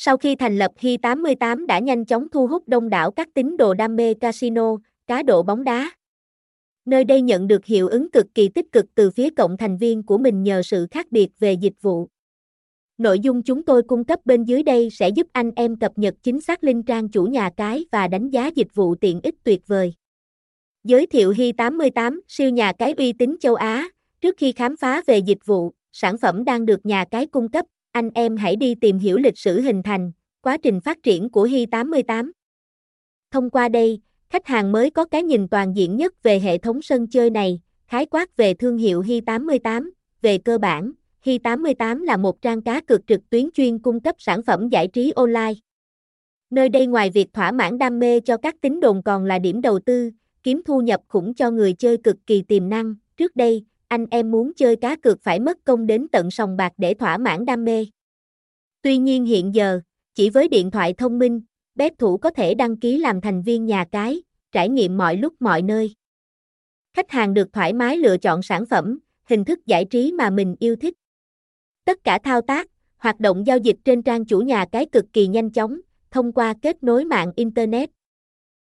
Sau khi thành lập Hi88 đã nhanh chóng thu hút đông đảo các tín đồ đam mê casino, cá độ bóng đá. Nơi đây nhận được hiệu ứng cực kỳ tích cực từ phía cộng thành viên của mình nhờ sự khác biệt về dịch vụ. Nội dung chúng tôi cung cấp bên dưới đây sẽ giúp anh em cập nhật chính xác linh trang chủ nhà cái và đánh giá dịch vụ tiện ích tuyệt vời. Giới thiệu Hi88, siêu nhà cái uy tín châu Á. Trước khi khám phá về dịch vụ, sản phẩm đang được nhà cái cung cấp, anh em hãy đi tìm hiểu lịch sử hình thành, quá trình phát triển của Hi88. Thông qua đây, khách hàng mới có cái nhìn toàn diện nhất về hệ thống sân chơi này, khái quát về thương hiệu Hi88. Về cơ bản, Hi88 là một trang cá cược trực tuyến chuyên cung cấp sản phẩm giải trí online. Nơi đây ngoài việc thỏa mãn đam mê cho các tín đồn còn là điểm đầu tư, kiếm thu nhập khủng cho người chơi cực kỳ tiềm năng. Trước đây, anh em muốn chơi cá cược phải mất công đến tận sòng bạc để thỏa mãn đam mê. Tuy nhiên hiện giờ, chỉ với điện thoại thông minh, bet thủ có thể đăng ký làm thành viên nhà cái, trải nghiệm mọi lúc mọi nơi. Khách hàng được thoải mái lựa chọn sản phẩm, hình thức giải trí mà mình yêu thích. Tất cả thao tác, hoạt động giao dịch trên trang chủ nhà cái cực kỳ nhanh chóng, thông qua kết nối mạng Internet,